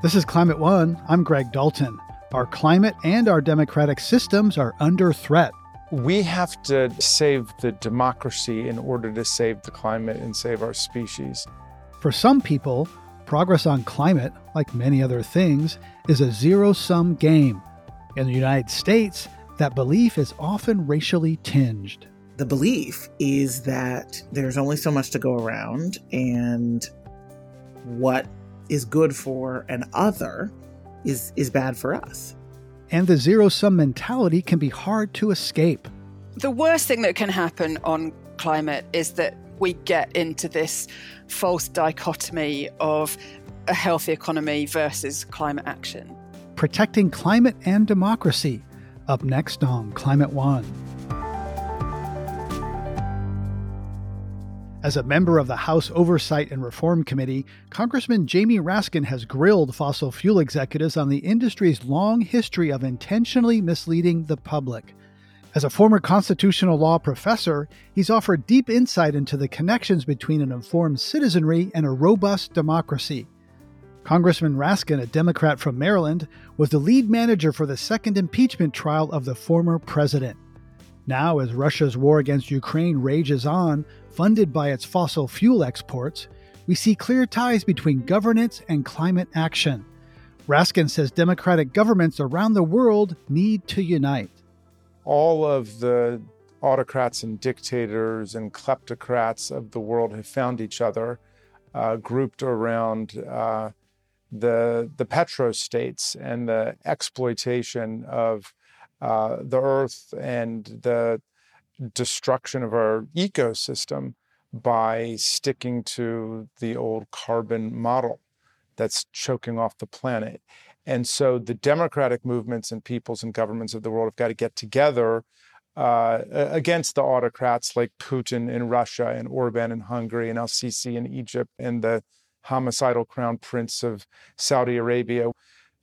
This is Climate One. I'm Greg Dalton. Our climate and our democratic systems are under threat. We have to save the democracy in order to save the climate and save our species. For some people, progress on climate, like many other things, is a zero sum game. In the United States, that belief is often racially tinged. The belief is that there's only so much to go around, and what is good for an other is, is bad for us. And the zero sum mentality can be hard to escape. The worst thing that can happen on climate is that we get into this false dichotomy of a healthy economy versus climate action. Protecting climate and democracy. Up next on Climate One. As a member of the House Oversight and Reform Committee, Congressman Jamie Raskin has grilled fossil fuel executives on the industry's long history of intentionally misleading the public. As a former constitutional law professor, he's offered deep insight into the connections between an informed citizenry and a robust democracy. Congressman Raskin, a Democrat from Maryland, was the lead manager for the second impeachment trial of the former president. Now, as Russia's war against Ukraine rages on, funded by its fossil fuel exports, we see clear ties between governance and climate action. Raskin says democratic governments around the world need to unite. All of the autocrats and dictators and kleptocrats of the world have found each other, uh, grouped around uh, the the petrostates and the exploitation of uh, the earth and the destruction of our ecosystem by sticking to the old carbon model that's choking off the planet. And so the democratic movements and peoples and governments of the world have got to get together uh, against the autocrats like Putin in Russia and Orban in Hungary and Al Sisi in Egypt and the homicidal crown prince of Saudi Arabia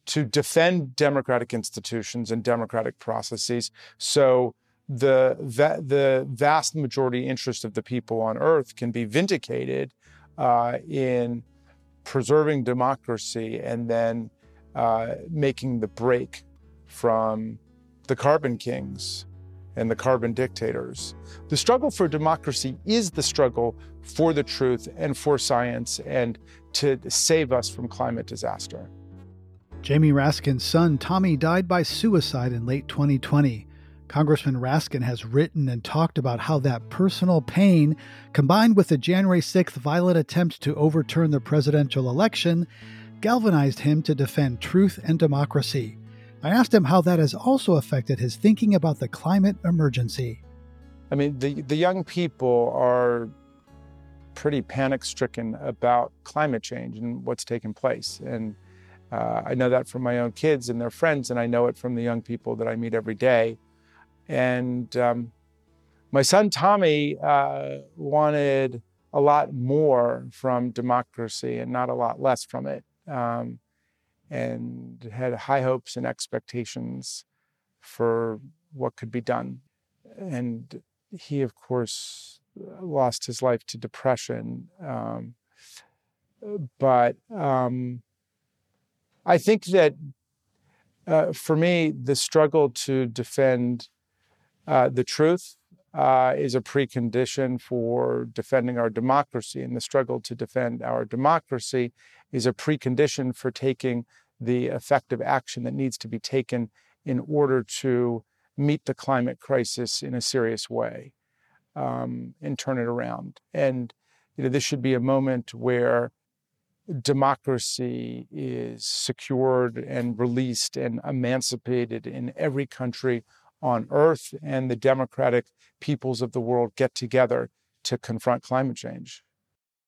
to defend democratic institutions and democratic processes. So the the vast majority interest of the people on earth can be vindicated uh, in preserving democracy and then uh, making the break from the carbon kings and the carbon dictators. The struggle for democracy is the struggle for the truth and for science and to save us from climate disaster. Jamie Raskin's son, Tommy, died by suicide in late 2020. Congressman Raskin has written and talked about how that personal pain, combined with the January 6th violent attempt to overturn the presidential election, galvanized him to defend truth and democracy. I asked him how that has also affected his thinking about the climate emergency. I mean, the, the young people are pretty panic stricken about climate change and what's taking place. And uh, I know that from my own kids and their friends, and I know it from the young people that I meet every day. And um, my son Tommy uh, wanted a lot more from democracy and not a lot less from it, um, and had high hopes and expectations for what could be done. And he, of course, lost his life to depression. Um, but um, I think that uh, for me, the struggle to defend uh, the truth uh, is a precondition for defending our democracy, and the struggle to defend our democracy is a precondition for taking the effective action that needs to be taken in order to meet the climate crisis in a serious way um, and turn it around. And you know, this should be a moment where democracy is secured and released and emancipated in every country on earth, and the democratic peoples of the world get together to confront climate change.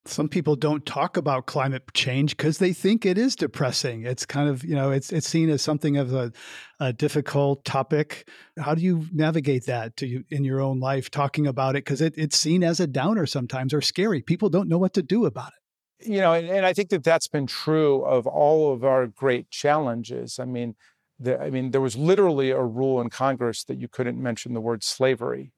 Some people don't talk about climate change because they think it is depressing. It's kind of, you know, it's it's seen as something of a, a difficult topic. How do you navigate that to you in your own life, talking about it? Because it, it's seen as a downer sometimes or scary. People don't know what to do about it you know, and, and, I think that that's been true of all of our great challenges. I mean, I mean, there was literally a rule in Congress that you couldn't mention the word slavery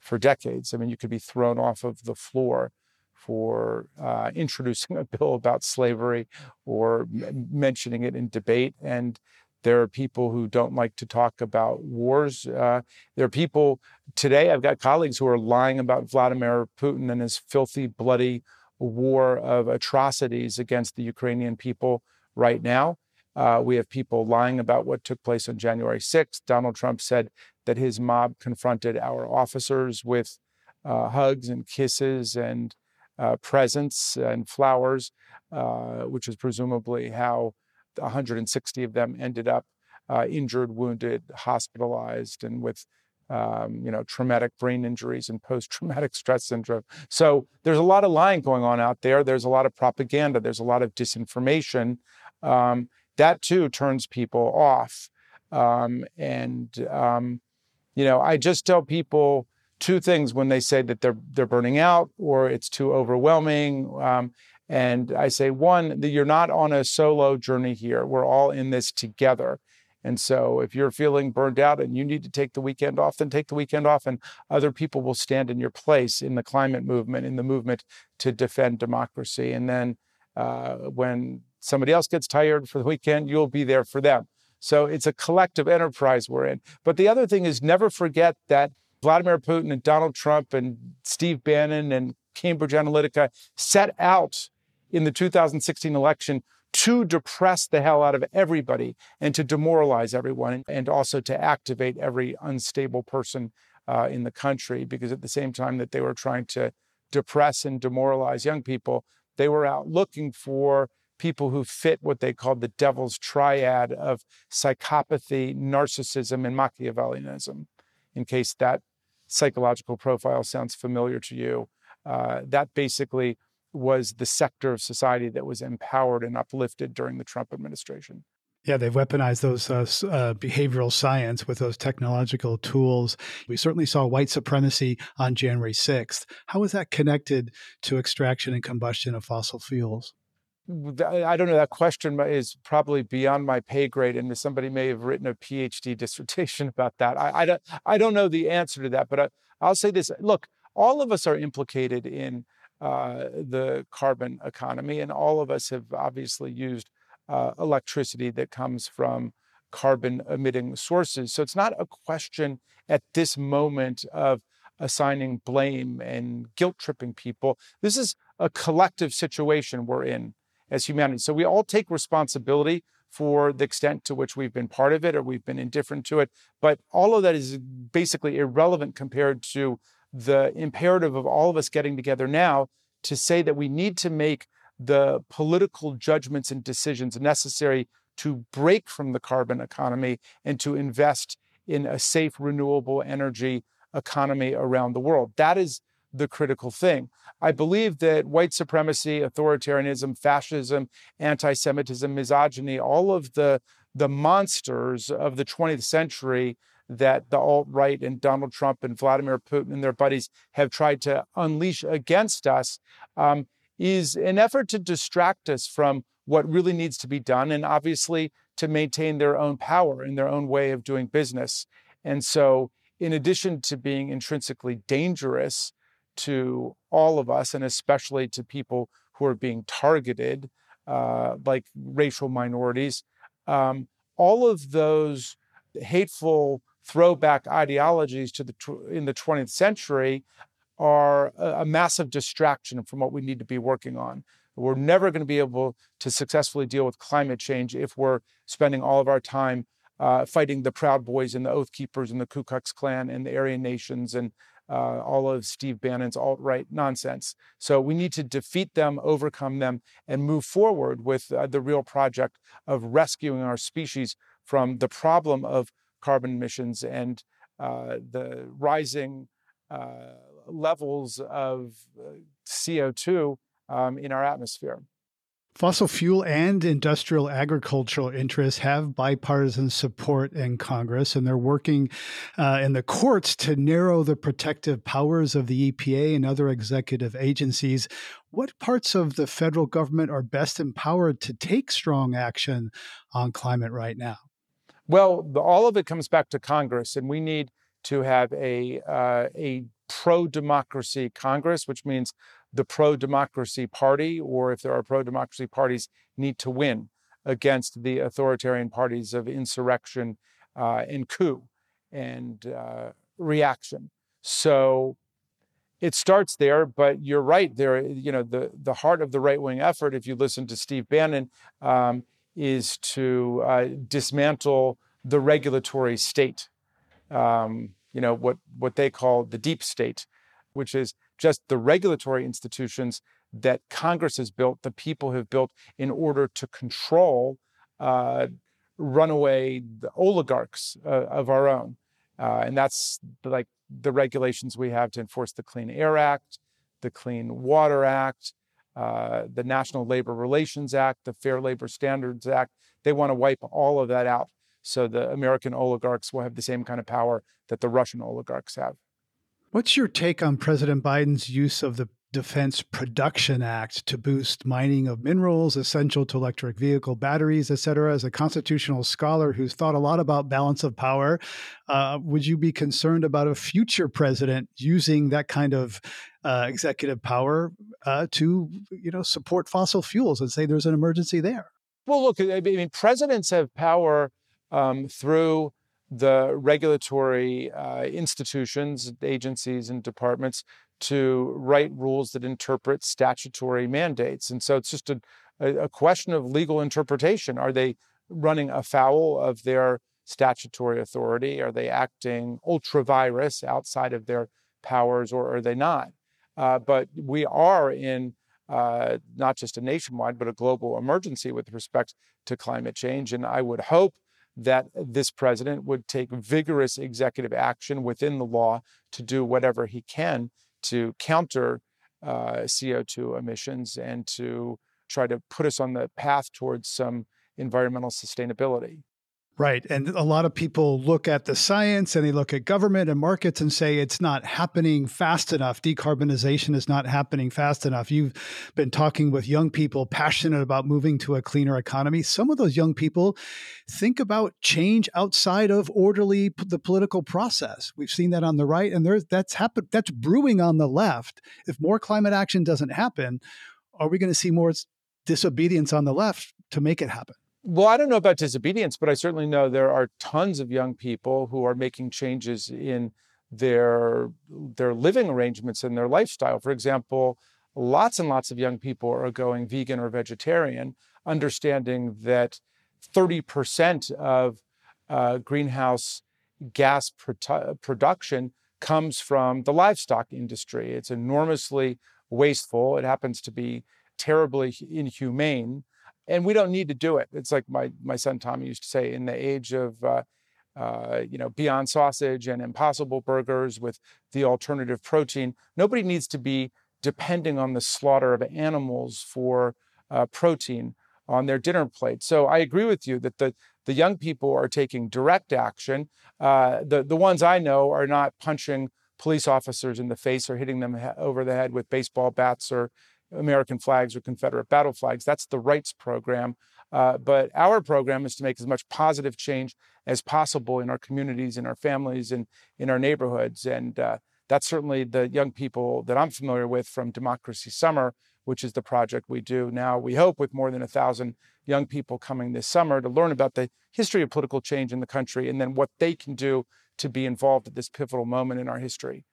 for decades. I mean, you could be thrown off of the floor for uh, introducing a bill about slavery or m- mentioning it in debate. And there are people who don't like to talk about wars. Uh, there are people today, I've got colleagues who are lying about Vladimir Putin and his filthy, bloody war of atrocities against the Ukrainian people right now. Uh, we have people lying about what took place on January 6th. Donald Trump said that his mob confronted our officers with uh, hugs and kisses and uh, presents and flowers, uh, which is presumably how 160 of them ended up uh, injured, wounded, hospitalized, and with um, you know traumatic brain injuries and post-traumatic stress syndrome. So there's a lot of lying going on out there. There's a lot of propaganda. There's a lot of disinformation. Um, that too turns people off. Um, and um, you know, I just tell people two things when they say that they're they're burning out or it's too overwhelming. Um, and I say, one, that you're not on a solo journey here. We're all in this together. And so if you're feeling burned out and you need to take the weekend off, then take the weekend off, and other people will stand in your place in the climate movement, in the movement to defend democracy. And then uh, when somebody else gets tired for the weekend, you'll be there for them. So it's a collective enterprise we're in. But the other thing is never forget that Vladimir Putin and Donald Trump and Steve Bannon and Cambridge Analytica set out in the 2016 election to depress the hell out of everybody and to demoralize everyone and also to activate every unstable person uh, in the country because at the same time that they were trying to depress and demoralize young people they were out looking for people who fit what they called the devil's triad of psychopathy narcissism and machiavellianism in case that psychological profile sounds familiar to you uh, that basically was the sector of society that was empowered and uplifted during the Trump administration. Yeah, they've weaponized those uh, uh, behavioral science with those technological tools. We certainly saw white supremacy on January 6th. How is that connected to extraction and combustion of fossil fuels? I don't know. That question is probably beyond my pay grade, and somebody may have written a PhD dissertation about that. I, I don't, I don't know the answer to that, but I, I'll say this: Look, all of us are implicated in uh, the carbon economy. And all of us have obviously used uh, electricity that comes from carbon emitting sources. So it's not a question at this moment of assigning blame and guilt tripping people. This is a collective situation we're in as humanity. So we all take responsibility for the extent to which we've been part of it or we've been indifferent to it. But all of that is basically irrelevant compared to the imperative of all of us getting together now to say that we need to make the political judgments and decisions necessary to break from the carbon economy and to invest in a safe, renewable energy economy around the world. That is the critical thing. I believe that white supremacy, authoritarianism, fascism, anti Semitism, misogyny, all of the, the monsters of the 20th century that the alt right and Donald Trump and Vladimir Putin and their buddies have tried to unleash against us um, is an effort to distract us from what really needs to be done and obviously to maintain their own power and their own way of doing business. And so, in addition to being intrinsically dangerous to all of us, and especially to people who are being targeted, uh, like racial minorities, um, all of those hateful throwback ideologies to the in the 20th century are a, a massive distraction from what we need to be working on. We're never going to be able to successfully deal with climate change if we're spending all of our time uh, fighting the Proud Boys and the Oath Keepers and the Ku Klux Klan and the Aryan Nations and uh, all of Steve Bannon's alt right nonsense. So we need to defeat them, overcome them, and move forward with uh, the real project of rescuing our species from the problem of carbon emissions and uh, the rising uh, levels of uh, CO2 um, in our atmosphere. Fossil fuel and industrial agricultural interests have bipartisan support in Congress, and they're working uh, in the courts to narrow the protective powers of the EPA and other executive agencies. What parts of the federal government are best empowered to take strong action on climate right now? Well, the, all of it comes back to Congress, and we need to have a uh, a pro democracy Congress, which means the pro democracy party, or if there are pro democracy parties, need to win against the authoritarian parties of insurrection uh, and coup and uh, reaction. So it starts there, but you're right. There, you know, the the heart of the right wing effort, if you listen to Steve Bannon, um, is to uh, dismantle the regulatory state. Um, you know what what they call the deep state, which is just the regulatory institutions that Congress has built, the people have built in order to control uh, runaway oligarchs uh, of our own. Uh, and that's like the regulations we have to enforce the Clean Air Act, the Clean Water Act, uh, the National Labor Relations Act, the Fair Labor Standards Act. They want to wipe all of that out. So the American oligarchs will have the same kind of power that the Russian oligarchs have. What's your take on President Biden's use of the Defense Production Act to boost mining of minerals essential to electric vehicle batteries, et cetera. As a constitutional scholar who's thought a lot about balance of power, uh, would you be concerned about a future president using that kind of uh, executive power uh, to, you know, support fossil fuels and say there's an emergency there? Well, look, I mean, presidents have power um, through the regulatory uh, institutions, agencies, and departments to write rules that interpret statutory mandates. And so it's just a, a question of legal interpretation. Are they running afoul of their statutory authority? Are they acting ultra vires outside of their powers, or are they not? Uh, but we are in uh, not just a nationwide, but a global emergency with respect to climate change. And I would hope that this president would take vigorous executive action within the law to do whatever he can to counter uh, CO2 emissions and to try to put us on the path towards some environmental sustainability. Right. And a lot of people look at the science and they look at government and markets and say it's not happening fast enough. Decarbonization is not happening fast enough. You've been talking with young people passionate about moving to a cleaner economy. Some of those young people think about change outside of orderly the political process. We've seen that on the right and there's that's happened that's brewing on the left. If more climate action doesn't happen, are we going to see more disobedience on the left to make it happen? Well, I don't know about disobedience, but I certainly know there are tons of young people who are making changes in their their living arrangements and their lifestyle. For example, lots and lots of young people are going vegan or vegetarian, understanding that 30% of uh, greenhouse gas produ- production comes from the livestock industry. It's enormously wasteful. It happens to be terribly inhumane and we don't need to do it. It's like my my son Tommy used to say, in the age of uh, uh, you know Beyond Sausage and Impossible Burgers with the alternative protein, nobody needs to be depending on the slaughter of animals for uh, protein on their dinner plate. So I agree with you that the the young people are taking direct action. Uh, the the ones I know are not punching police officers in the face or hitting them over the head with baseball bats or American flags or Confederate battle flags. That's the rights program. Uh, but our program is to make as much positive change as possible in our communities, in our families, and in our neighborhoods. And uh, that's certainly the young people that I'm familiar with from Democracy Summer, which is the project we do now. We hope with more than a thousand young people coming this summer to learn about the history of political change in the country and then what they can do to be involved at this pivotal moment in our history.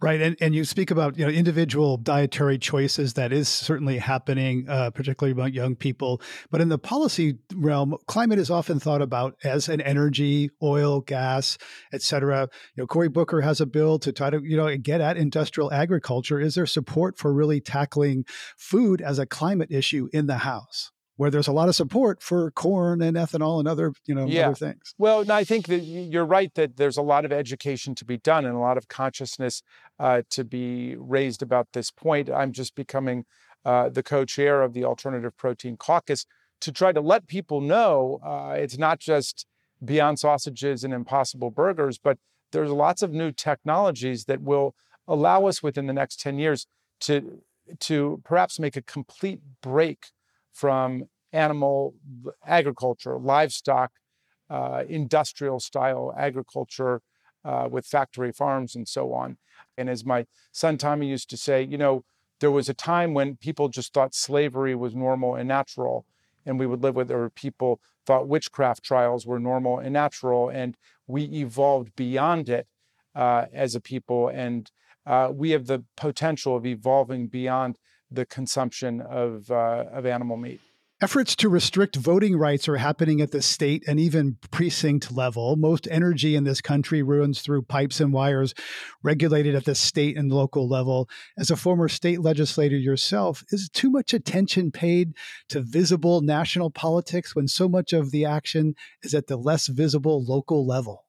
Right, and and you speak about you know individual dietary choices that is certainly happening, uh, particularly among young people. But in the policy realm, climate is often thought about as an energy, oil, gas, et cetera. You know, Cory Booker has a bill to try to you know get at industrial agriculture. Is there support for really tackling food as a climate issue in the House? Where there's a lot of support for corn and ethanol and other, you know, yeah. other things. Well, no, I think that you're right that there's a lot of education to be done and a lot of consciousness uh, to be raised about this point. I'm just becoming uh, the co-chair of the Alternative Protein Caucus to try to let people know uh, it's not just Beyond Sausages and Impossible Burgers, but there's lots of new technologies that will allow us within the next 10 years to to perhaps make a complete break from animal agriculture, livestock, uh, industrial style agriculture uh, with factory farms and so on. And as my son Tommy used to say, you know, there was a time when people just thought slavery was normal and natural, and we would live with, or people thought witchcraft trials were normal and natural, and we evolved beyond it uh, as a people, and uh, we have the potential of evolving beyond the consumption of uh, of animal meat. Efforts to restrict voting rights are happening at the state and even precinct level. Most energy in this country runs through pipes and wires regulated at the state and local level. As a former state legislator yourself, is too much attention paid to visible national politics when so much of the action is at the less visible local level?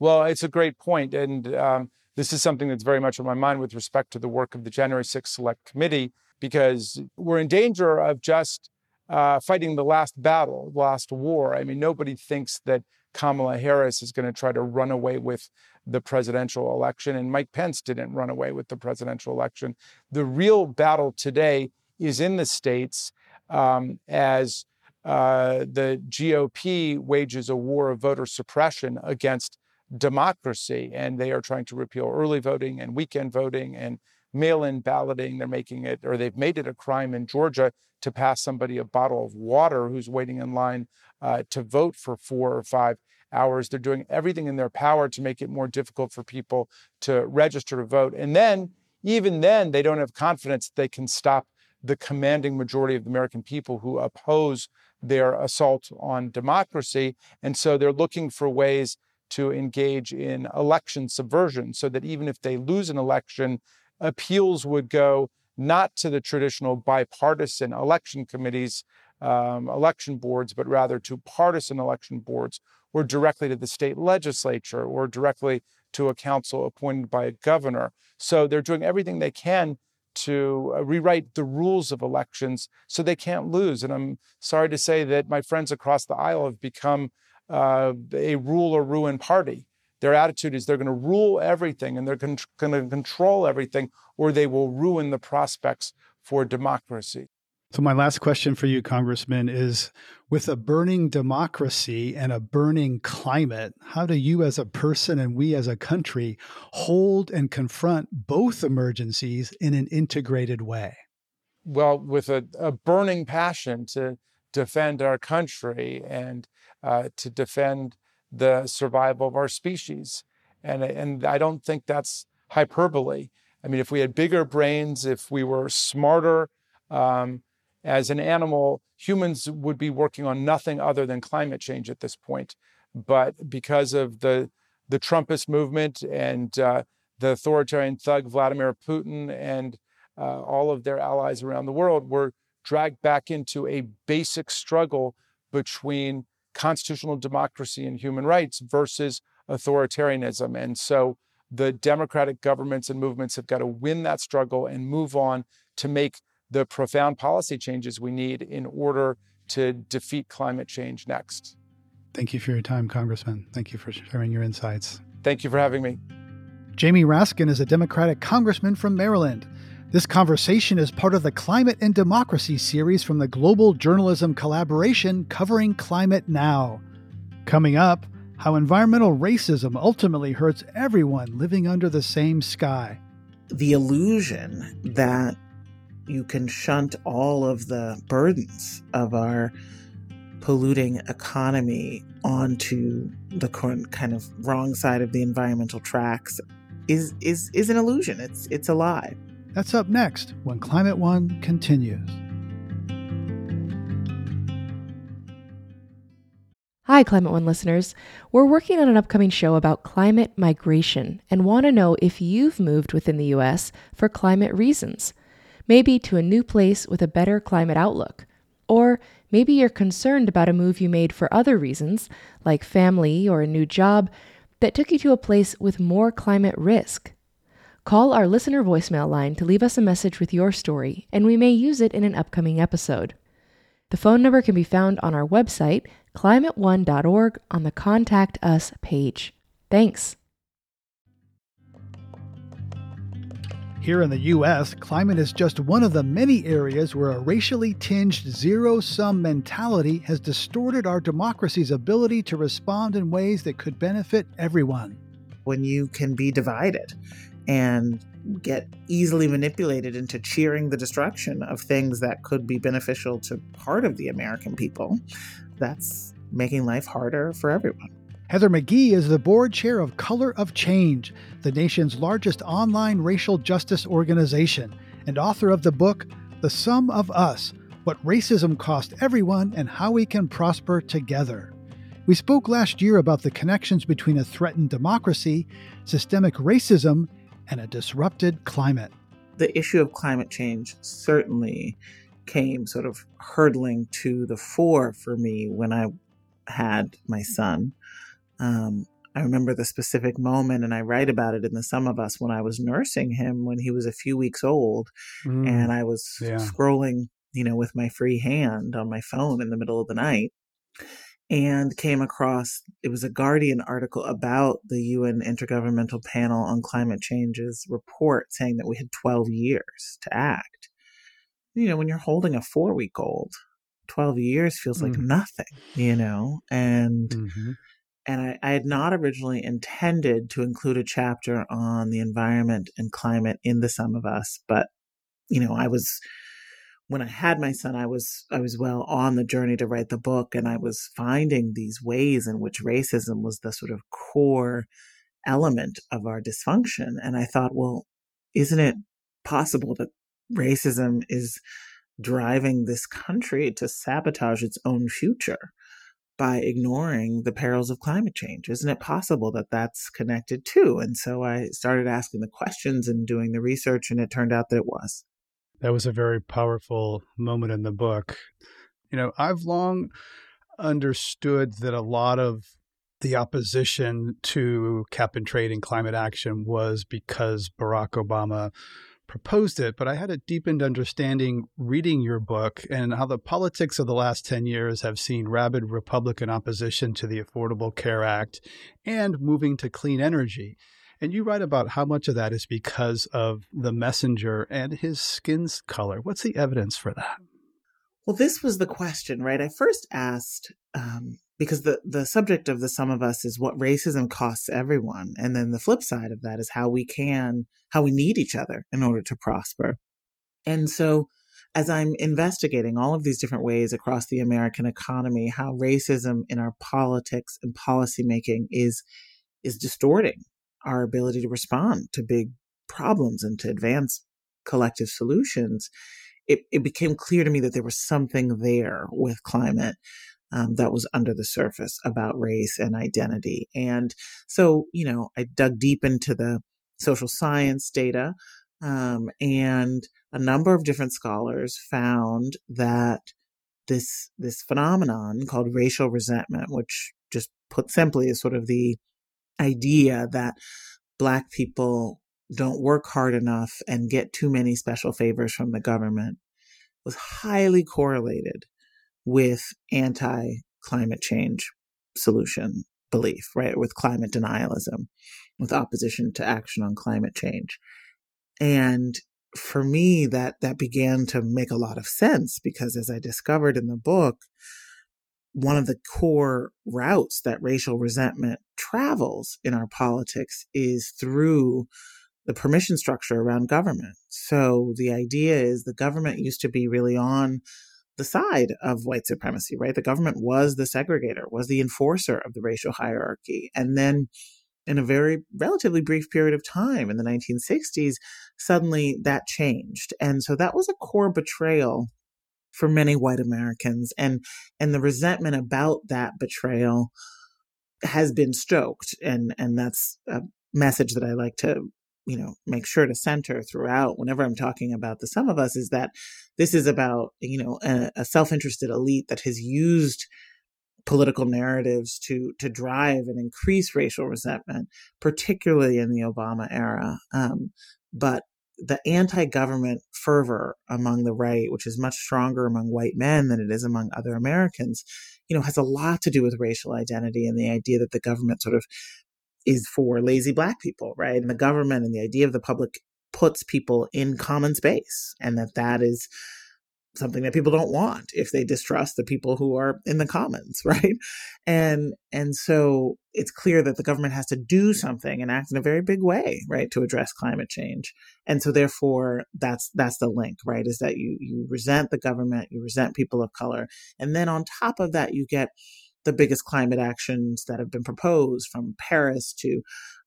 Well, it's a great point, and um, this is something that's very much on my mind with respect to the work of the January 6th Select Committee, because we're in danger of just uh, fighting the last battle, the last war. I mean, nobody thinks that Kamala Harris is going to try to run away with the presidential election, and Mike Pence didn't run away with the presidential election. The real battle today is in the states um, as uh, the GOP wages a war of voter suppression against democracy, and they are trying to repeal early voting and weekend voting and mail in balloting. They're making it, or they've made it a crime in Georgia to pass somebody a bottle of water who's waiting in line uh, to vote for four or five hours. They're doing everything in their power to make it more difficult for people to register to vote. And then, even then, they don't have confidence that they can stop the commanding majority of the American people who oppose their assault on democracy. And so they're looking for ways to engage in election subversion so that even if they lose an election, appeals would go not to the traditional bipartisan election committees, um, election boards, but rather to partisan election boards or directly to the state legislature or directly to a council appointed by a governor. So they're doing everything they can to uh, rewrite the rules of elections so they can't lose. And I'm sorry to say that my friends across the aisle have become uh, a rule or ruin party. Their attitude is they're going to rule everything and they're going to control everything, or they will ruin the prospects for democracy. So, my last question for you, Congressman, is with a burning democracy and a burning climate, how do you as a person and we as a country hold and confront both emergencies in an integrated way? Well, with a, a burning passion to defend our country and uh, to defend the survival of our species. And, and I don't think that's hyperbole. I mean, if we had bigger brains, if we were smarter um, as an animal, humans would be working on nothing other than climate change at this point. But because of the, the Trumpist movement and uh, the authoritarian thug Vladimir Putin and uh, all of their allies around the world, we're dragged back into a basic struggle between constitutional democracy and human rights versus authoritarianism. And so the democratic governments and movements have got to win that struggle and move on to make the profound policy changes we need in order to defeat climate change next. Thank you for your time, Congressman. Thank you for sharing your insights. Thank you for having me. Jamie Raskin is a Democratic congressman from Maryland. This conversation is part of the Climate and Democracy series from the Global Journalism Collaboration covering climate now. Coming up, how environmental racism ultimately hurts everyone living under the same sky. The illusion that you can shunt all of the burdens of our polluting economy onto the kind of wrong side of the environmental tracks is is is an illusion. It's it's a lie. That's up next when Climate One continues. Hi, Climate One listeners. We're working on an upcoming show about climate migration and want to know if you've moved within the U.S. for climate reasons. Maybe to a new place with a better climate outlook. Or maybe you're concerned about a move you made for other reasons, like family or a new job, that took you to a place with more climate risk. Call our listener voicemail line to leave us a message with your story, and we may use it in an upcoming episode. The phone number can be found on our website, climateone.org, on the Contact Us page. Thanks. Here in the U.S., climate is just one of the many areas where a racially tinged zero sum mentality has distorted our democracy's ability to respond in ways that could benefit everyone. When you can be divided and get easily manipulated into cheering the destruction of things that could be beneficial to part of the American people. That's making life harder for everyone. Heather McGhee is the board chair of Color of Change, the nation's largest online racial justice organization, and author of the book, The Sum of Us What Racism Cost Everyone and How We Can Prosper Together. We spoke last year about the connections between a threatened democracy, systemic racism, and a disrupted climate. The issue of climate change certainly came sort of hurtling to the fore for me when I had my son. Um, I remember the specific moment, and I write about it in the Sum of Us when I was nursing him when he was a few weeks old, mm, and I was yeah. scrolling, you know, with my free hand on my phone in the middle of the night, and came across it was a Guardian article about the UN Intergovernmental Panel on Climate Change's report saying that we had 12 years to act. You know, when you're holding a four week old, 12 years feels like mm. nothing, you know, and. Mm-hmm and I, I, had not originally intended to include a chapter on the environment and climate in the Sum of Us, but you know, I was when I had my son, I was I was well on the journey to write the book, and I was finding these ways in which racism was the sort of core element of our dysfunction. And I thought, well, isn't it possible that racism is driving this country to sabotage its own future? by ignoring the perils of climate change? Isn't it possible that that's connected too? And so I started asking the questions and doing the research, and it turned out that it was. That was a very powerful moment in the book. You know, I've long understood that a lot of the opposition to cap and trade and climate action was because Barack Obama proposed it, but I had a deepened understanding reading your book and how the politics of the last 10 years have seen rabid Republican opposition to the Affordable Care Act and moving to clean energy. And you write about how much of that is because of the messenger and his skin's color. What's the evidence for that? Well, this was the question, right? I first asked um, because the the subject of the sum of us is what racism costs everyone and then the flip side of that is how we can how we need each other in order to prosper and so as i'm investigating all of these different ways across the american economy how racism in our politics and policymaking is is distorting our ability to respond to big problems and to advance collective solutions it, it became clear to me that there was something there with climate um, that was under the surface about race and identity. And so, you know, I dug deep into the social science data, um, and a number of different scholars found that this this phenomenon called racial resentment, which just put simply is sort of the idea that black people don't work hard enough and get too many special favors from the government was highly correlated with anti climate change solution belief, right? With climate denialism, with opposition to action on climate change. And for me, that, that began to make a lot of sense because as I discovered in the book, one of the core routes that racial resentment travels in our politics is through the permission structure around government. So the idea is the government used to be really on the side of white supremacy, right? The government was the segregator, was the enforcer of the racial hierarchy. And then in a very relatively brief period of time in the 1960s, suddenly that changed. And so that was a core betrayal for many white Americans. And, and the resentment about that betrayal has been stoked. And, and that's a message that I like to you know make sure to center throughout whenever i'm talking about the sum of us is that this is about you know a, a self-interested elite that has used political narratives to to drive and increase racial resentment particularly in the obama era um, but the anti-government fervor among the right which is much stronger among white men than it is among other americans you know has a lot to do with racial identity and the idea that the government sort of is for lazy black people, right? And the government and the idea of the public puts people in common space and that that is something that people don't want if they distrust the people who are in the commons right? And and so it's clear that the government has to do something and act in a very big way right to address climate change. And so therefore that's that's the link right is that you you resent the government you resent people of color. And then on top of that you get the biggest climate actions that have been proposed from paris to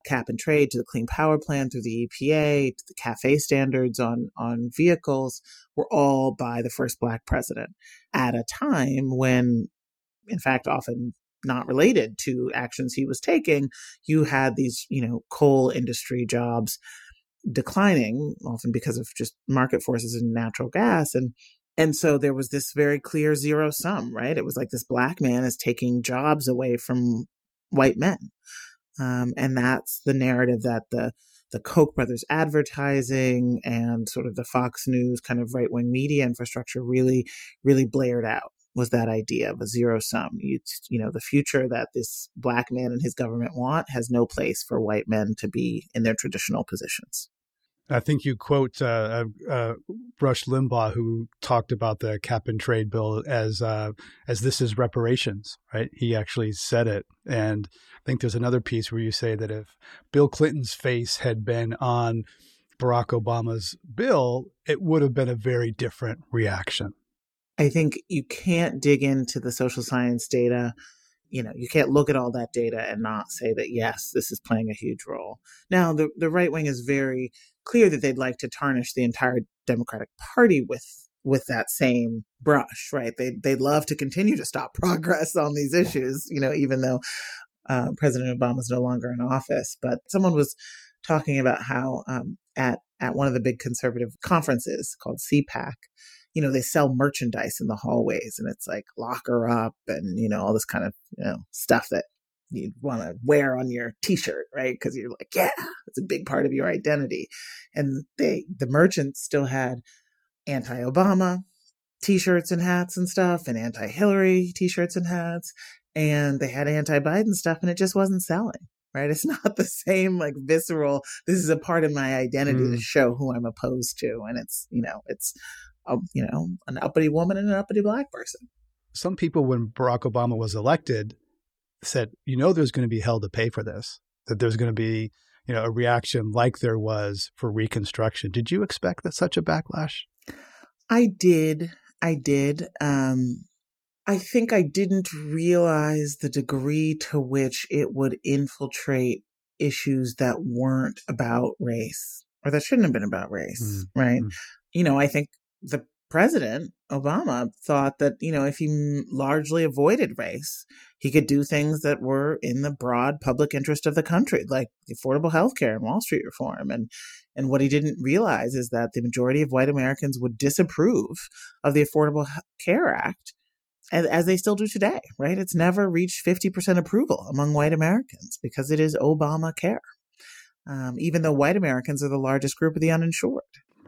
cap and trade to the clean power plan through the EPA to the CAFE standards on on vehicles were all by the first black president at a time when in fact often not related to actions he was taking you had these you know coal industry jobs declining often because of just market forces in natural gas and and so there was this very clear zero sum right? It was like this black man is taking jobs away from white men um, and that's the narrative that the the Koch brothers advertising and sort of the Fox News kind of right wing media infrastructure really, really blared out was that idea of a zero sum. You, you know, the future that this black man and his government want has no place for white men to be in their traditional positions. I think you quote uh, uh, uh, Rush Limbaugh, who talked about the cap and trade bill as uh, as this is reparations, right? He actually said it, and I think there's another piece where you say that if Bill Clinton's face had been on Barack Obama's bill, it would have been a very different reaction. I think you can't dig into the social science data you know, you can't look at all that data and not say that yes, this is playing a huge role. Now, the the right wing is very clear that they'd like to tarnish the entire Democratic Party with with that same brush, right? They they'd love to continue to stop progress on these issues, you know, even though uh, President Obama is no longer in office. But someone was talking about how um, at at one of the big conservative conferences called CPAC, you know, they sell merchandise in the hallways, and it's like lock her up and you know all this kind of you know stuff that you'd want to wear on your t-shirt, right? Because you're like, yeah, it's a big part of your identity. And they, the merchants still had anti-Obama t-shirts and hats and stuff, and anti-Hillary t-shirts and hats, and they had anti-Biden stuff, and it just wasn't selling. Right? It's not the same like visceral. This is a part of my identity mm. to show who I'm opposed to, and it's you know it's a, you know an uppity woman and an uppity black person. Some people, when Barack Obama was elected, said, you know, there's going to be hell to pay for this, that there's going to be, you know, a reaction like there was for Reconstruction. Did you expect that such a backlash? I did. I did. Um, I think I didn't realize the degree to which it would infiltrate issues that weren't about race or that shouldn't have been about race, mm-hmm. right? Mm. You know, I think the president, Obama, thought that, you know, if he largely avoided race, he could do things that were in the broad public interest of the country, like affordable health care and Wall Street reform. And, and what he didn't realize is that the majority of white Americans would disapprove of the Affordable Care Act as, as they still do today, right? It's never reached 50% approval among white Americans because it is Obamacare. Um, even though white Americans are the largest group of the uninsured.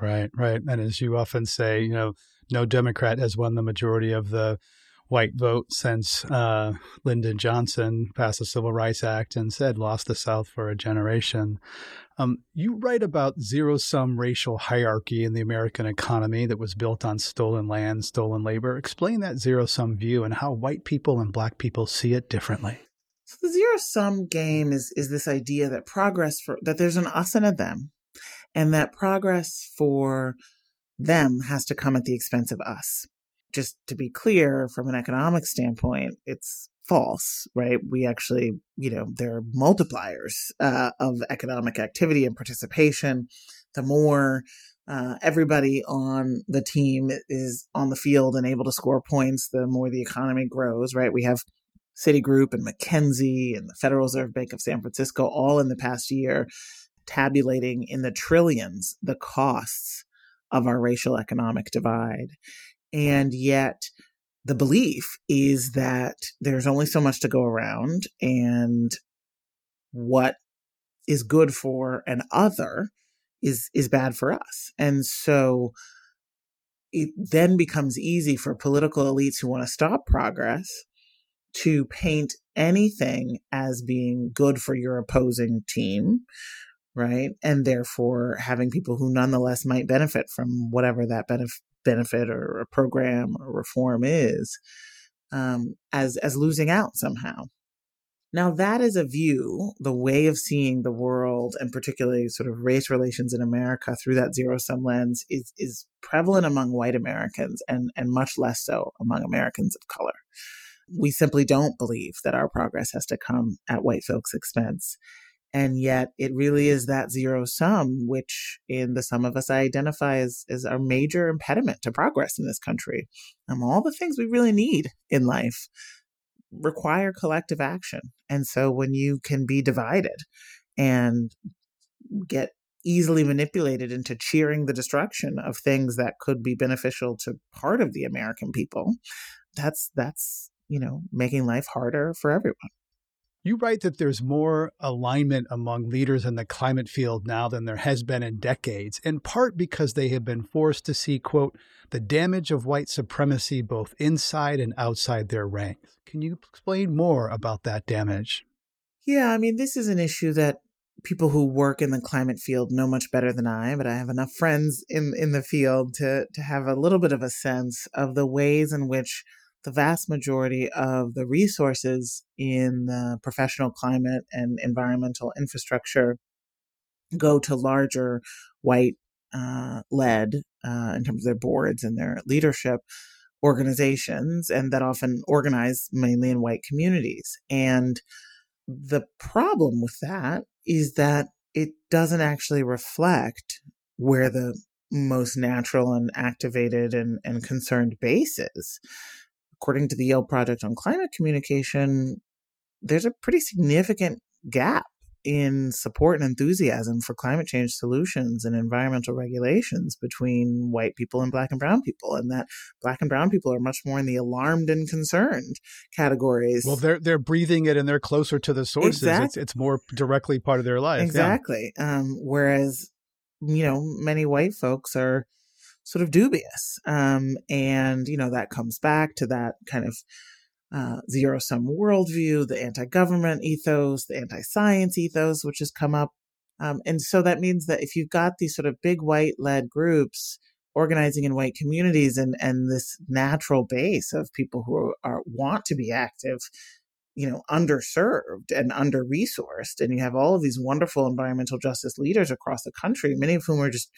Right, right. And as you often say, you know, no Democrat has won the majority of the white vote since uh, Lyndon Johnson passed the Civil Rights Act and said lost the South for a generation. Um, you write about zero sum racial hierarchy in the American economy that was built on stolen land, stolen labor. Explain that zero sum view and how white people and black people see it differently. So the zero sum game is is this idea that progress for that there's an us and a them, and that progress for them has to come at the expense of us. Just to be clear, from an economic standpoint, it's false, right? We actually, you know, there are multipliers uh, of economic activity and participation. The more uh, everybody on the team is on the field and able to score points, the more the economy grows, right? We have Citigroup and McKinsey and the Federal Reserve Bank of San Francisco all in the past year tabulating in the trillions the costs of our racial economic divide. And yet, the belief is that there's only so much to go around, and what is good for an other is is bad for us. And so it then becomes easy for political elites who want to stop progress to paint anything as being good for your opposing team right? And therefore having people who nonetheless might benefit from whatever that benef- benefit or a program or reform is um, as as losing out somehow. Now that is a view, the way of seeing the world, and particularly sort of race relations in America through that zero sum lens, is is prevalent among white Americans and and much less so among Americans of color. We simply don't believe that our progress has to come at white folks' expense. And yet it really is that zero sum, which in the sum of us I identify as, as our major impediment to progress in this country. Um, all the things we really need in life require collective action. And so when you can be divided and get easily manipulated into cheering the destruction of things that could be beneficial to part of the American people, that's that's, you know, making life harder for everyone. You write that there's more alignment among leaders in the climate field now than there has been in decades, in part because they have been forced to see, quote, the damage of white supremacy both inside and outside their ranks. Can you explain more about that damage? Yeah, I mean, this is an issue that people who work in the climate field know much better than I, but I have enough friends in, in the field to, to have a little bit of a sense of the ways in which the vast majority of the resources in the professional climate and environmental infrastructure go to larger white uh, led uh, in terms of their boards and their leadership organizations and that often organize mainly in white communities. And the problem with that is that it doesn't actually reflect where the most natural and activated and, and concerned base is according to the Yale Project on Climate Communication, there's a pretty significant gap in support and enthusiasm for climate change solutions and environmental regulations between white people and black and brown people and that black and brown people are much more in the alarmed and concerned categories well they're they're breathing it and they're closer to the sources exactly. it's, it's more directly part of their life exactly yeah. um, whereas you know many white folks are sort of dubious. Um, and, you know, that comes back to that kind of uh, zero sum worldview, the anti government ethos, the anti science ethos, which has come up. Um, and so that means that if you've got these sort of big white led groups organizing in white communities and, and this natural base of people who are, want to be active, you know, underserved and under resourced, and you have all of these wonderful environmental justice leaders across the country, many of whom are just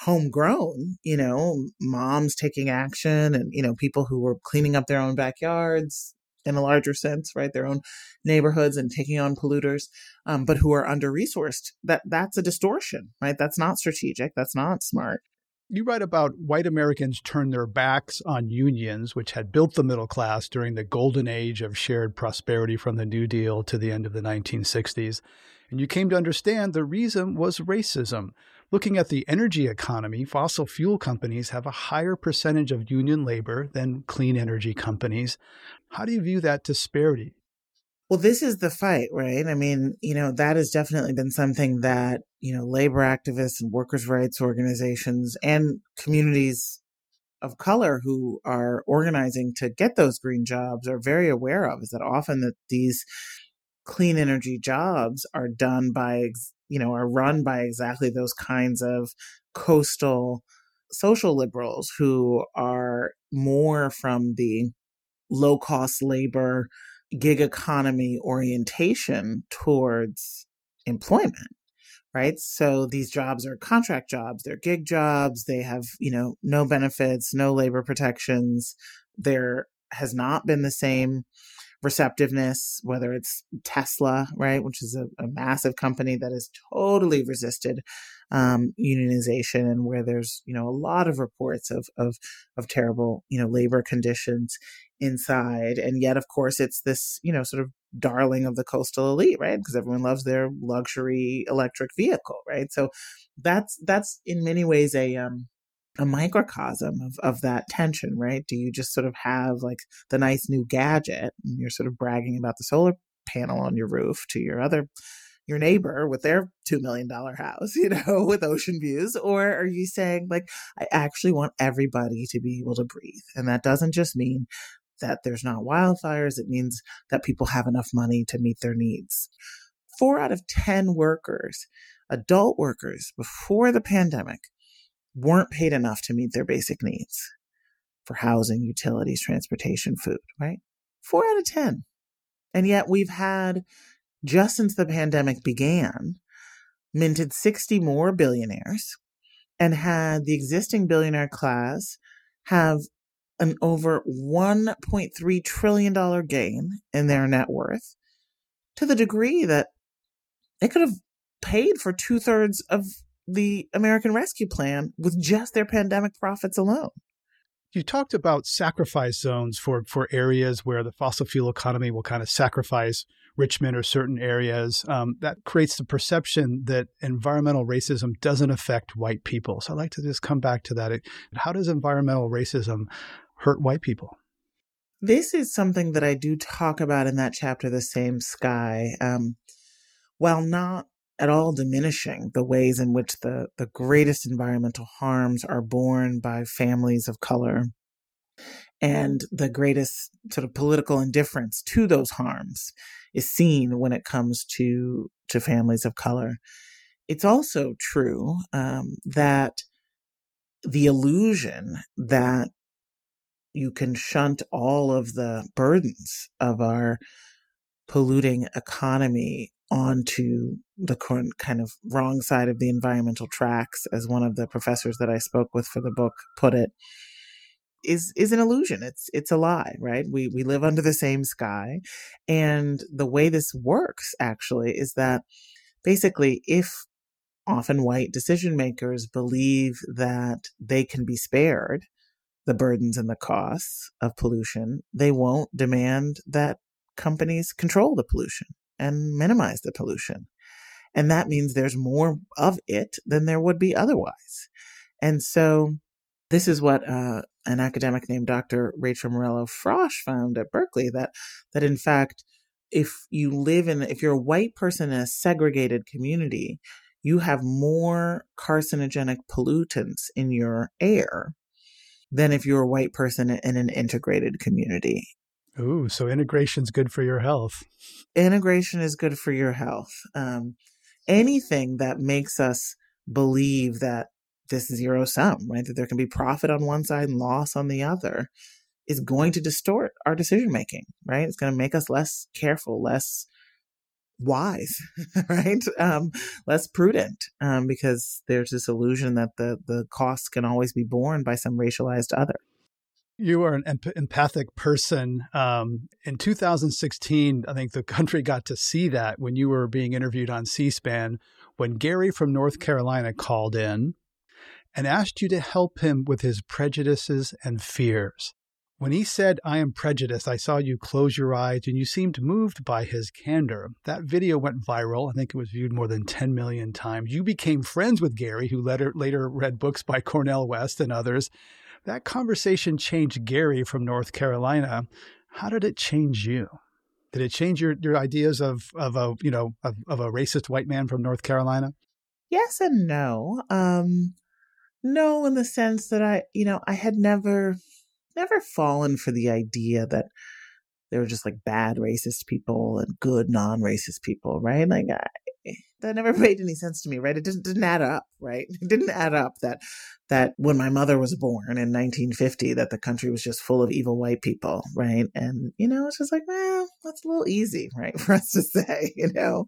homegrown, you know, moms taking action and, you know, people who were cleaning up their own backyards in a larger sense, right? Their own neighborhoods and taking on polluters, um, but who are under resourced. That that's a distortion, right? That's not strategic. That's not smart. You write about white Americans turned their backs on unions, which had built the middle class during the golden age of shared prosperity from the New Deal to the end of the 1960s. And you came to understand the reason was racism. Looking at the energy economy, fossil fuel companies have a higher percentage of union labor than clean energy companies. How do you view that disparity? Well, this is the fight, right? I mean, you know, that has definitely been something that, you know, labor activists and workers' rights organizations and communities of color who are organizing to get those green jobs are very aware of is that often that these clean energy jobs are done by you know, are run by exactly those kinds of coastal social liberals who are more from the low cost labor, gig economy orientation towards employment right? So these jobs are contract jobs they're gig jobs they have you know no benefits no labor protections there has not been the same receptiveness, whether it's Tesla, right, which is a, a massive company that has totally resisted um, unionization and where there's, you know, a lot of reports of, of, of terrible, you know, labor conditions inside. And yet, of course, it's this, you know, sort of darling of the coastal elite, right? Because everyone loves their luxury electric vehicle, right? So that's, that's in many ways a, um, a microcosm of, of that tension, right? Do you just sort of have like the nice new gadget and you're sort of bragging about the solar panel on your roof to your other your neighbor with their $2 million house, you know, with ocean views? Or are you saying, like, I actually want everybody to be able to breathe? And that doesn't just mean that there's not wildfires, it means that people have enough money to meet their needs. Four out of 10 workers, adult workers, before the pandemic, weren't paid enough to meet their basic needs. for housing, utilities, transportation, food, right? Four out of 10. And yet we've had, just since the pandemic began, minted 60 more billionaires and had the existing billionaire class have an over $1.3 trillion gain in their net worth to the degree that they could have paid for two thirds of the American Rescue Plan with just their pandemic profits alone. You talked about sacrifice zones for, for areas where the fossil fuel economy will kind of sacrifice Richmond or certain areas. Um, that creates the perception that environmental racism doesn't affect white people. So I'd like to just come back to that. How does environmental racism hurt white people? This is something that I do talk about in that chapter, The Same Sky. Um, while not at all diminishing the ways in which the, the greatest environmental harms are borne by families of color and the greatest sort of political indifference to those harms is seen when it comes to to families of color. It's also true um, that the illusion that you can shunt all of the burdens of our polluting economy onto the current kind of wrong side of the environmental tracks, as one of the professors that I spoke with for the book put it, is is an illusion. It's it's a lie, right? We we live under the same sky, and the way this works actually is that basically, if often white decision makers believe that they can be spared the burdens and the costs of pollution, they won't demand that companies control the pollution and minimize the pollution. And that means there's more of it than there would be otherwise. And so this is what uh, an academic named Dr. Rachel Morello Frosch found at Berkeley that that in fact, if you live in if you're a white person in a segregated community, you have more carcinogenic pollutants in your air than if you're a white person in an integrated community. Ooh, so integration's good for your health. Integration is good for your health. Um, anything that makes us believe that this zero sum, right? That there can be profit on one side and loss on the other is going to distort our decision making, right? It's going to make us less careful, less wise, right? Um, less prudent, um, because there's this illusion that the the costs can always be borne by some racialized other. You are an empathic person. Um, in 2016, I think the country got to see that when you were being interviewed on C-SPAN, when Gary from North Carolina called in and asked you to help him with his prejudices and fears. When he said, I am prejudiced, I saw you close your eyes and you seemed moved by his candor. That video went viral. I think it was viewed more than 10 million times. You became friends with Gary, who later, later read books by Cornel West and others. That conversation changed Gary from North Carolina. How did it change you? Did it change your, your ideas of, of a, you know, of, of a racist white man from North Carolina? Yes and no. Um, no, in the sense that I, you know, I had never, never fallen for the idea that there were just like bad racist people and good non-racist people, right? Like I, that never made any sense to me, right? It didn't didn't add up, right? It didn't add up that that when my mother was born in 1950, that the country was just full of evil white people, right? And you know, it's just like, well, that's a little easy, right, for us to say, you know.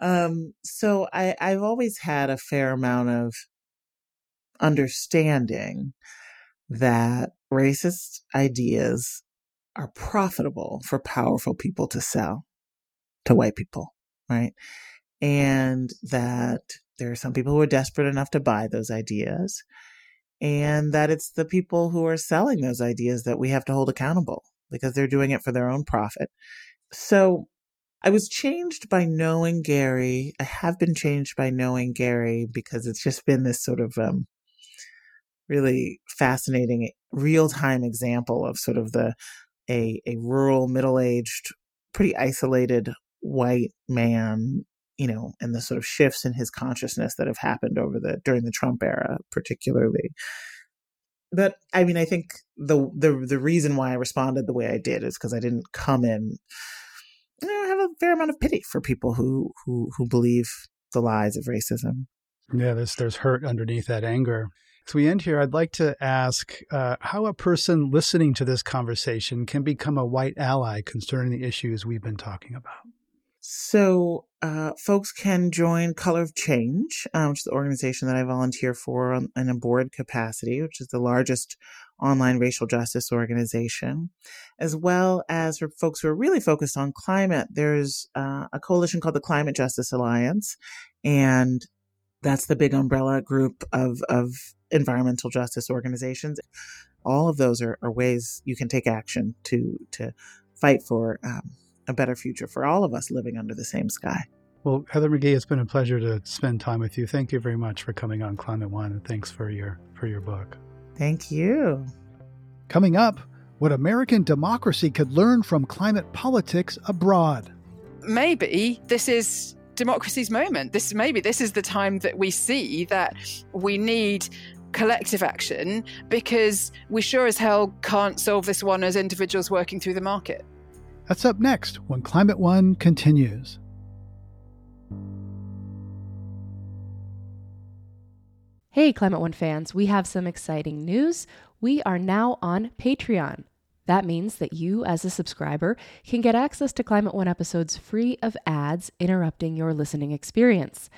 Um, so I I've always had a fair amount of understanding that racist ideas are profitable for powerful people to sell to white people, right? And that there are some people who are desperate enough to buy those ideas, and that it's the people who are selling those ideas that we have to hold accountable because they're doing it for their own profit. So I was changed by knowing Gary. I have been changed by knowing Gary because it's just been this sort of um, really fascinating real time example of sort of the a a rural middle aged, pretty isolated white man, you know, and the sort of shifts in his consciousness that have happened over the during the Trump era, particularly. But I mean, I think the the the reason why I responded the way I did is because I didn't come in. You know, I have a fair amount of pity for people who who who believe the lies of racism. Yeah, there's there's hurt underneath that anger. As we end here, I'd like to ask uh, how a person listening to this conversation can become a white ally concerning the issues we've been talking about. So, uh, folks can join Color of Change, uh, which is the organization that I volunteer for in a board capacity, which is the largest online racial justice organization, as well as for folks who are really focused on climate. There's uh, a coalition called the Climate Justice Alliance, and that's the big umbrella group of, of environmental justice organizations. All of those are, are ways you can take action to to fight for um, a better future for all of us living under the same sky. Well, Heather McGhee, it's been a pleasure to spend time with you. Thank you very much for coming on Climate One, and thanks for your for your book. Thank you. Coming up, what American democracy could learn from climate politics abroad. Maybe this is democracy's moment. This maybe this is the time that we see that we need collective action because we sure as hell can't solve this one as individuals working through the market. That's up next when Climate One continues. Hey, Climate One fans, we have some exciting news. We are now on Patreon. That means that you, as a subscriber, can get access to Climate One episodes free of ads interrupting your listening experience.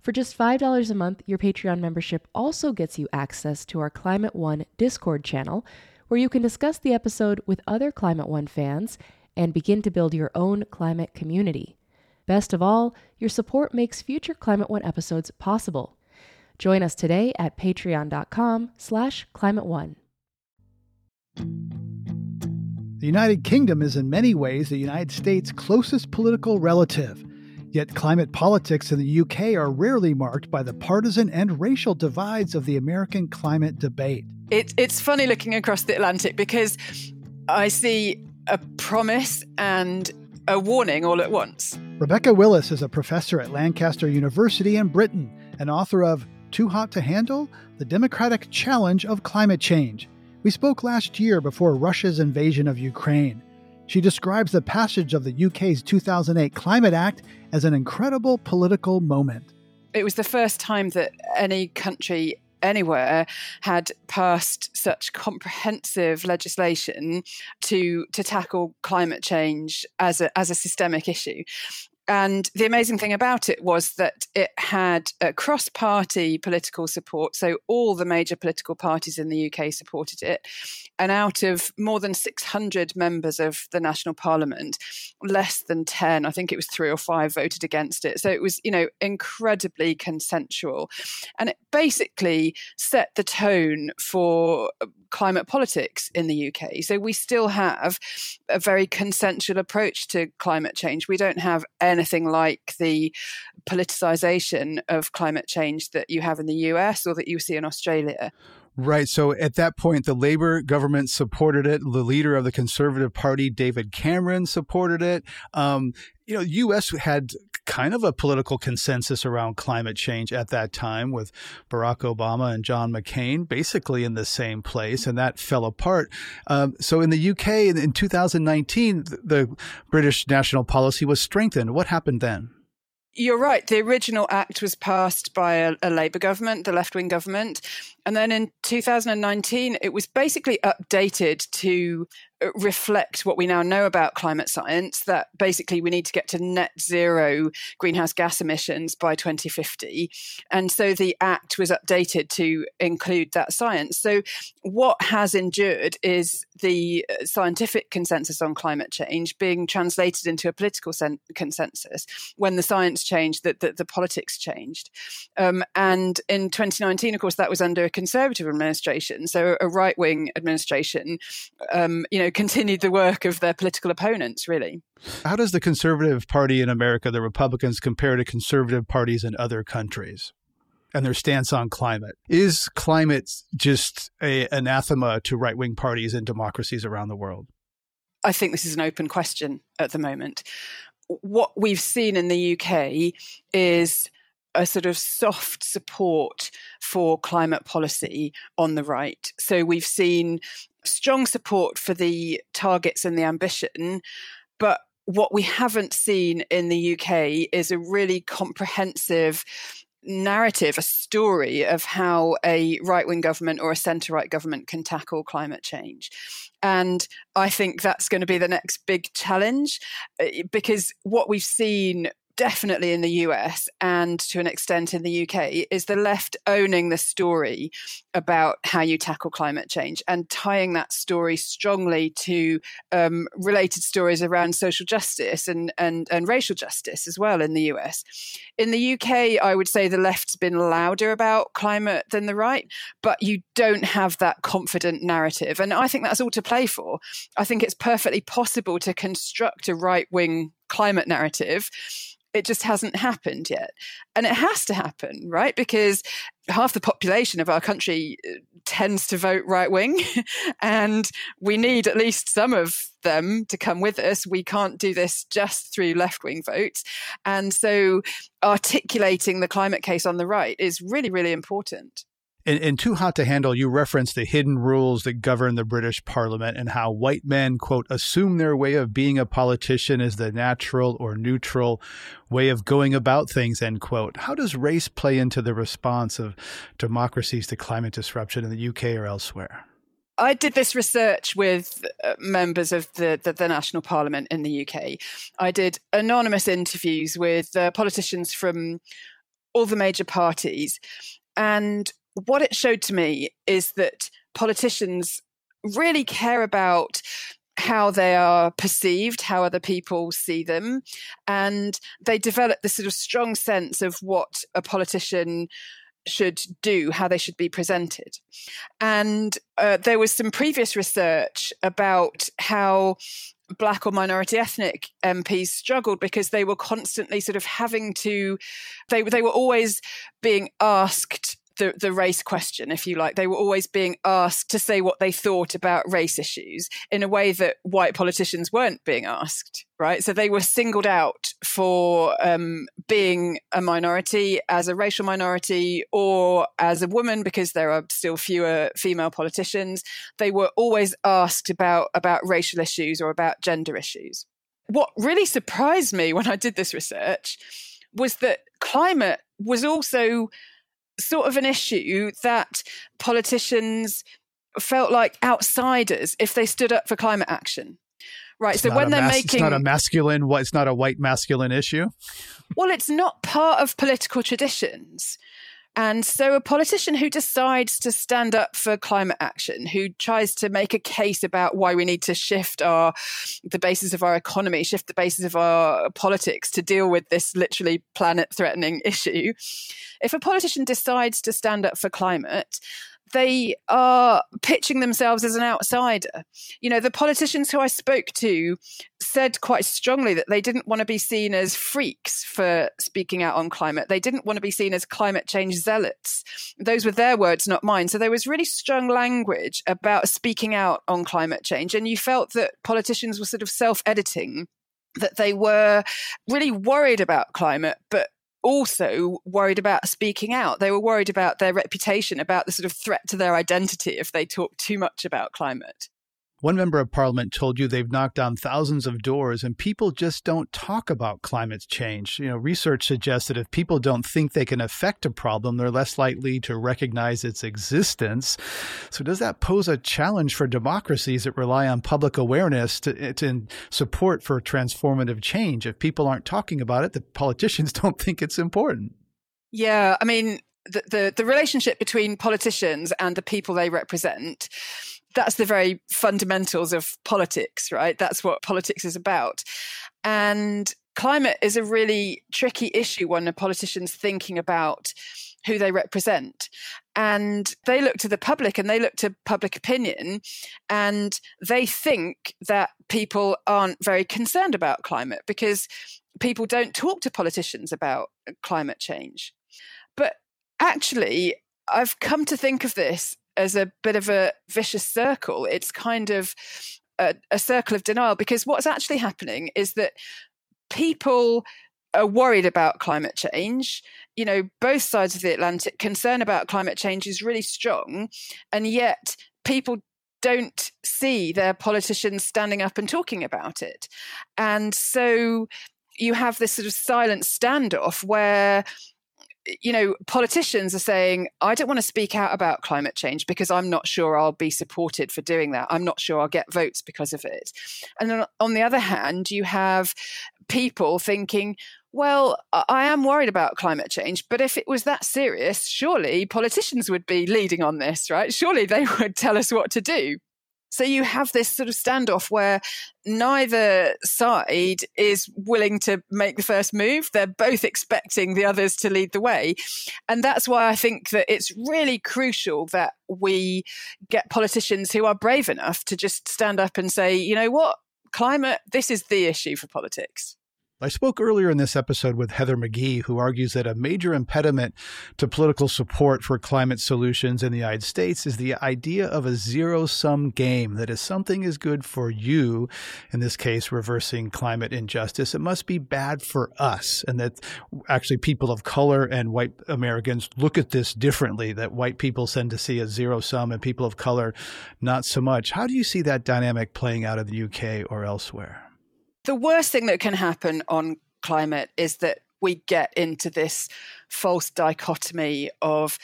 For just $5 a month, your Patreon membership also gets you access to our Climate One Discord channel, where you can discuss the episode with other Climate One fans and begin to build your own climate community. Best of all, your support makes future Climate One episodes possible. Join us today at patreon.com slash climate one. The United Kingdom is in many ways the United States' closest political relative. Yet climate politics in the UK are rarely marked by the partisan and racial divides of the American climate debate. It, it's funny looking across the Atlantic because I see a promise and a warning all at once. Rebecca Willis is a professor at Lancaster University in Britain and author of Too Hot to Handle The Democratic Challenge of Climate Change we spoke last year before Russia's invasion of Ukraine. She describes the passage of the UK's 2008 Climate Act as an incredible political moment. It was the first time that any country anywhere had passed such comprehensive legislation to to tackle climate change as a as a systemic issue. And the amazing thing about it was that it had cross party political support. So all the major political parties in the UK supported it. And out of more than 600 members of the national parliament, less than 10, I think it was three or five, voted against it. So it was, you know, incredibly consensual. And it basically set the tone for climate politics in the UK. So we still have a very consensual approach to climate change. We don't have anything like the politicization of climate change that you have in the US or that you see in Australia. Right. So at that point, the Labor government supported it. The leader of the Conservative Party, David Cameron, supported it. Um, you know, U.S. had kind of a political consensus around climate change at that time with Barack Obama and John McCain basically in the same place, and that fell apart. Um, so in the UK in, in 2019, the British national policy was strengthened. What happened then? You're right. The original act was passed by a, a Labour government, the left wing government. And then in 2019, it was basically updated to uh, reflect what we now know about climate science that basically we need to get to net zero greenhouse gas emissions by 2050. And so the Act was updated to include that science. So what has endured is the uh, scientific consensus on climate change being translated into a political sen- consensus. When the science changed, that the, the, politics changed. Um, and in 2019, of course, that was under conservative administration. So a right wing administration, um, you know, continued the work of their political opponents, really. How does the Conservative Party in America, the Republicans, compare to conservative parties in other countries? and their stance on climate. Is climate just a anathema to right wing parties and democracies around the world? I think this is an open question at the moment. What we've seen in the UK is a sort of soft support for climate policy on the right. So we've seen strong support for the targets and the ambition, but what we haven't seen in the UK is a really comprehensive narrative, a story of how a right wing government or a centre right government can tackle climate change. And I think that's going to be the next big challenge uh, because what we've seen definitely in the US and to an extent in the UK is the left owning the story about how you tackle climate change and tying that story strongly to um, related stories around social justice and, and, and racial justice as well in the US. In the UK, I would say the left's been louder about climate than the right, but you don't have that confident narrative. And I think that's all to play for. I think it's perfectly possible to construct a right wing climate narrative it just hasn't happened yet. And it has to happen, right? Because half the population of our country uh, tends to vote right wing. and we need at least some of them to come with us. We can't do this just through left wing votes. And so articulating the climate case on the right is really, really important. In, in Too Hot to Handle, you reference the hidden rules that govern the British Parliament and how white men, quote, assume their way of being a politician is the natural or neutral way of going about things, end quote. How does race play into the response of democracies to climate disruption in the UK or elsewhere? I did this research with uh, members of the, the, the, National Parliament in the UK. I did anonymous interviews with uh, politicians from all the major parties. And what it showed to me is that politicians really care about how they are perceived, how other people see them, and they develop this sort of strong sense of what a politician should do, how they should be presented. And uh, there was some previous research about how black or minority ethnic MPs struggled because they were constantly sort of having to they they were always being asked the, the race question, if you like. They were always being asked to say what they thought about race issues in a way that white politicians weren't being asked, right? So they were singled out for um, being a minority as a racial minority or as a woman because there are still fewer female politicians. They were always asked about, about racial issues or about gender issues. What really surprised me when I did this research was that climate was also sort of an issue that politicians felt like outsiders if they stood up for climate action. Right. It's so when they're mas- making it's not a masculine it's not a white masculine issue. Well, it's not part of political traditions. And so, a politician who decides to stand up for climate action, who tries to make a case about why we need to shift our the basis of our economy, shift the basis of our politics to deal with this literally planet-threatening issue, if a politician decides to stand up for climate, they are pitching themselves as an outsider. You know, the politicians who I spoke to said quite strongly that they didn't want to be seen as freaks for speaking out on climate. They didn't want to be seen as climate change zealots. Those were their words, not mine. So there was really strong language about speaking out on climate change. And you felt that politicians were sort of self editing that they were really worried about climate, but also worried about speaking out. They were worried about their reputation, about the sort of threat to their identity if they talk too much about climate. One member of parliament told you they've knocked down thousands of doors and people just don't talk about climate change. You know, research suggests that if people don't think they can affect a problem, they're less likely to recognize its existence. So does that pose a challenge for democracies that rely on public awareness to, eh, to support for transformative change? If people aren't talking about it, the politicians don't think it's important. Yeah, I mean, the, the, the relationship between politicians and the people they represent that's the very fundamentals of politics, right? That's what politics is about. And climate is a really tricky issue when a politician's thinking about who they represent. And they look to the public and they look to public opinion and they think that people aren't very concerned about climate because people don't talk to politicians about climate change. But actually, I've come to think of this as a bit of a vicious circle. It's kind of a, a circle of denial because what's actually happening is that people are worried about climate change. You know, both sides of the Atlantic, concern about climate change is really strong. And yet, people don't see their politicians standing up and talking about it. And so you have this sort of silent standoff where you know, politicians are saying, I don't want to speak out about climate change because I'm not sure I'll be supported for doing that. I'm not sure I'll get votes because of it. And then on the other hand, you have people thinking, well, I am worried about climate change, but if it was that serious, surely politicians would be leading on this, right? Surely they would tell us what to do. So you have this sort of standoff where neither side is willing to make the first move. They're both expecting the others to lead the way. And that's why I think that it's really crucial that we get politicians who are brave enough to just stand up and say, you know what, climate, this is the issue for politics. I spoke earlier in this episode with Heather McGhee, who argues that a major impediment to political support for climate solutions in the United States is the idea of a zero sum game. That if something is good for you, in this case, reversing climate injustice, it must be bad for us. And that actually people of color and white Americans look at this differently, that white people tend to see a zero sum and people of color not so much. How do you see that dynamic playing out in the UK or elsewhere? The worst thing that can happen on climate is that we get into this false dichotomy of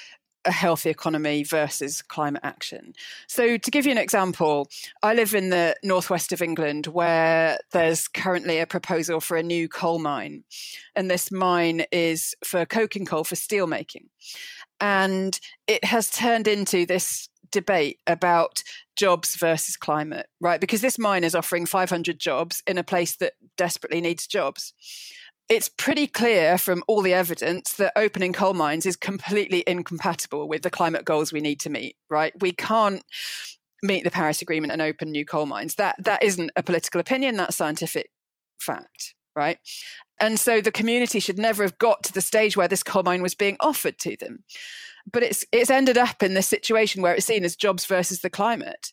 a healthy economy versus climate action. So, to give you an example, I live in the northwest of England where there's currently a proposal for a new coal mine. And this mine is for coking coal for steelmaking. And it has turned into this debate about jobs versus climate, right? Because this mine is offering 500 jobs in a place that desperately needs jobs. It's pretty clear from all the evidence that opening coal mines is completely incompatible with the climate goals we need to meet, right? We can't meet the Paris Agreement and open new coal mines. That that isn't a political opinion, that's scientific fact, right? And so the community should never have got to the stage where this coal mine was being offered to them but it's it's ended up in this situation where it's seen as jobs versus the climate.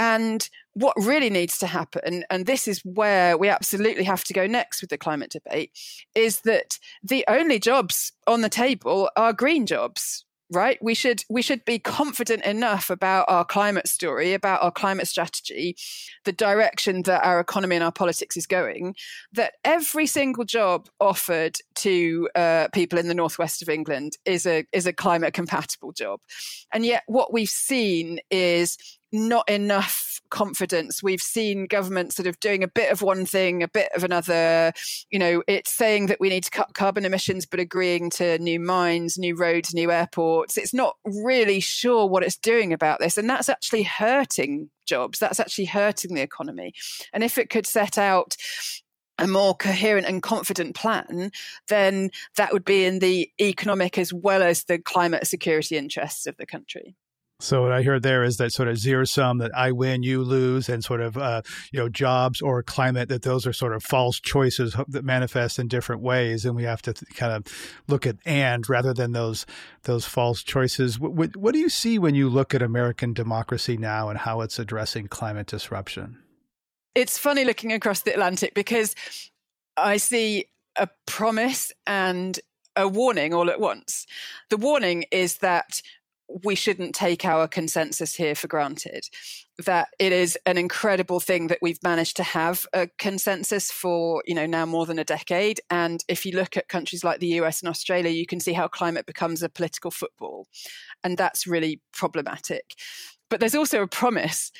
And what really needs to happen, and this is where we absolutely have to go next with the climate debate, is that the only jobs on the table are green jobs right? We should we should be confident enough about our climate story about our climate strategy the direction that our economy and our politics is going that every single job offered to uh, people in the northwest of england is a is a climate compatible job. And yet what we've seen is not enough confidence. We've seen government sort of doing a bit of one thing, a bit of another. You know, it's saying that we need to cut carbon emissions, but agreeing to new mines, new roads, new airports. It's not really sure what it's doing about this. And that's actually hurting jobs. That's actually hurting the economy. And if it could set out a more coherent and confident plan, then that would be in the economic as well as the climate security interests of the country. So what I heard there is that sort of zero sum that I win, you lose, and sort of uh, you know jobs or climate that those are sort of false choices that manifest in different ways, and we have to th- kind of look at and rather than those those false choices. What, what do you see when you look at American democracy now and how it's addressing climate disruption? It's funny looking across the Atlantic because I see a promise and a warning all at once. The warning is that we shouldn't take our consensus here for granted. That it is an incredible thing that we've managed to have a consensus for, you know, now more than a decade. And if you look at countries like the US and Australia, you can see how climate becomes a political football. And that's really problematic. But there's also a promise.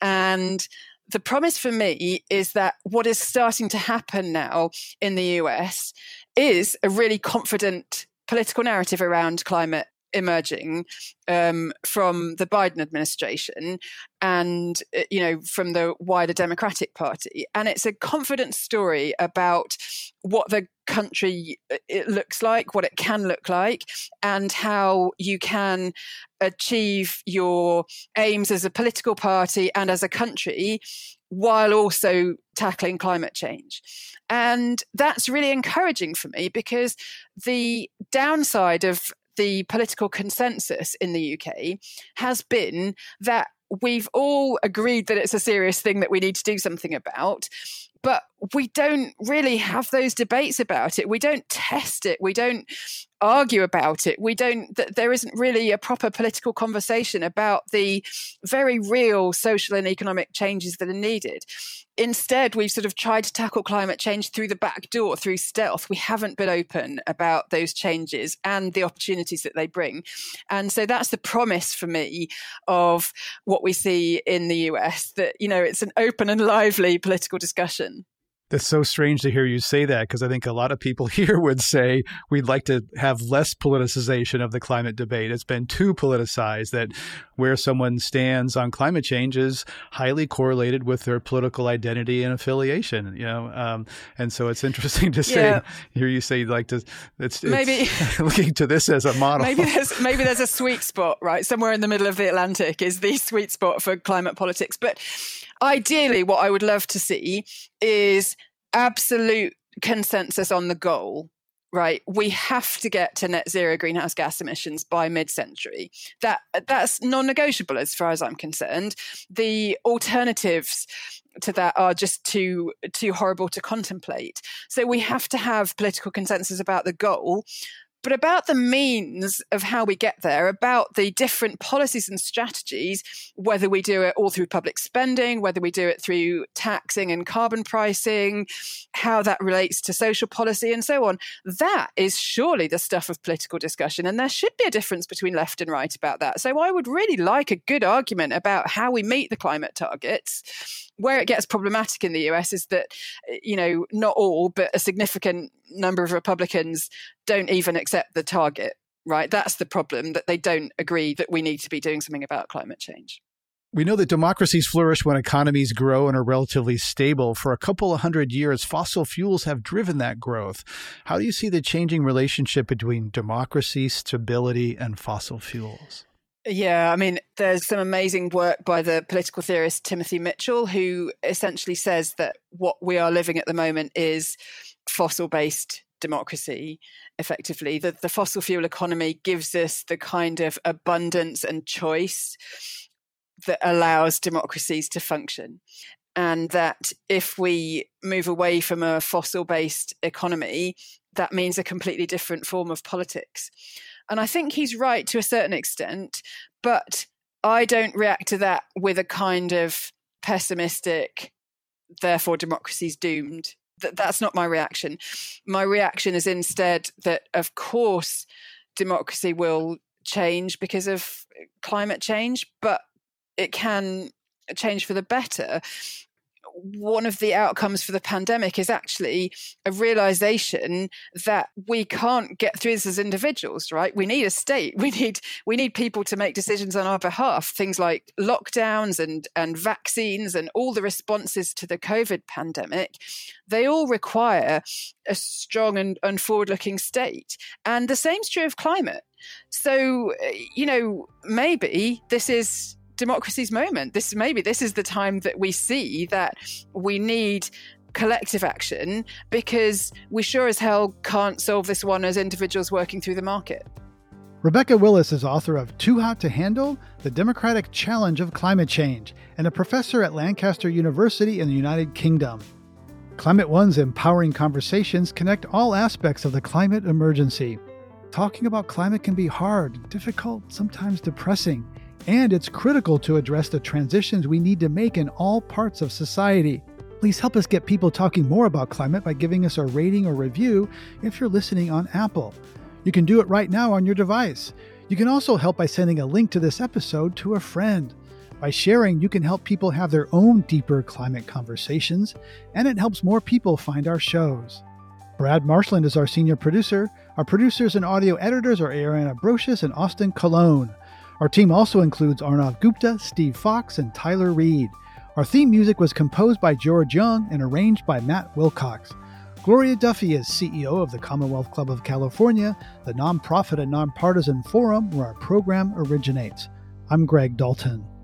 And the promise for me is that what is starting to happen now in the US is a really confident political narrative around climate emerging um, from the Biden administration and uh, you know from the wider Democratic Party, and it's a confident story about what the country uh, it looks like, what it can look like, and how you can achieve your aims as a political party and as a country while also tackling climate change. And that's really encouraging for me because the downside of the political consensus in the UK has been that we've all agreed that it's a serious thing that we need to do something about. But we don't really have those debates about it. We don't test it. We don't argue about it. We don't, there isn't really a proper political conversation about the very real social and economic changes that are needed. Instead, we've sort of tried to tackle climate change through the back door, through stealth. We haven't been open about those changes and the opportunities that they bring. And so that's the promise for me of what we see in the US that, you know, it's an open and lively political discussion. That's so strange to hear you say that because I think a lot of people here would say we'd like to have less politicization of the climate debate. It's been too politicized that where someone stands on climate change is highly correlated with their political identity and affiliation. You know, um, and so it's interesting to say yeah. hear you say like to it's, maybe it's looking to this as a model. Maybe there's maybe there's a sweet spot right somewhere in the middle of the Atlantic is the sweet spot for climate politics, but ideally, what I would love to see is absolute consensus on the goal right? We have to get to net zero greenhouse gas emissions by mid-century. That that's non-negotiable as far as i'm concerned. The alternatives to that are just too too horrible to contemplate. So we have to have political consensus about the goal but about the means of how we get there, about the different policies and strategies, whether we do it all through public spending, whether we do it through taxing and carbon pricing, how that relates to social policy, and so on. That is surely the stuff of political discussion. And there should be a difference between left and right about that. So I would really like a good argument about how we meet the climate targets where it gets problematic in the US is that, you know, not all, but a significant number of Republicans don't even accept the target, right? That's the problem, that they don't agree that we need to be doing something about climate change. We know that democracies flourish when economies grow and are relatively stable. For a couple of hundred years, fossil fuels have driven that growth. How do you see the changing relationship between democracy, stability, and fossil fuels? Yeah, I mean, there's some amazing work by the political theorist Timothy Mitchell, who essentially says that what we are living at the moment is fossil based democracy effectively. That the fossil fuel economy gives us the kind of abundance and choice that allows democracies to function and that if we move away from a fossil based economy that means a completely different form of politics and I think he's right to a certain extent, but I don't react to that with a kind of pessimistic, therefore democracy's doomed. That, that's not my reaction. My reaction is instead that, of course, democracy will change because of climate change, but it can change for the better one of the outcomes for the pandemic is actually a realization that we can't get through this as individuals right? We need a state. We need we need people to make decisions on our behalf. Things like lockdowns and and vaccines and all the responses to the covid pandemic they all require a strong and, and forward looking state. And the same's true of climate. So eh, you know maybe this is democracy's moment. This maybe this is the time that we see that we need collective action because we sure as hell can't solve this one as individuals working through the market. Rebecca Willis is author of Too Hot to Handle The Democratic Challenge of Climate Change and a professor at Lancaster University in the United Kingdom. Climate One's empowering conversations connect all aspects of the climate emergency. Talking about climate can be hard, difficult, sometimes depressing and it's critical to address the transitions we need to make in all parts of society. Please help us get people talking more about climate by giving us a rating or review if you're listening on Apple. You can do it right now on your device. You can also help by sending a link to this episode to a friend. By sharing, you can help people have their own deeper climate conversations, and it helps more people find our shows. Brad Marshland is our senior producer. Our producers and audio editors are Ariana Brocious and Austin Colon. Our team also includes Arnav Gupta, Steve Fox, and Tyler Reed. Our theme music was composed by George Young and arranged by Matt Wilcox. Gloria Duffy is CEO of the Commonwealth Club of California, the nonprofit and nonpartisan forum where our program originates. I'm Greg Dalton.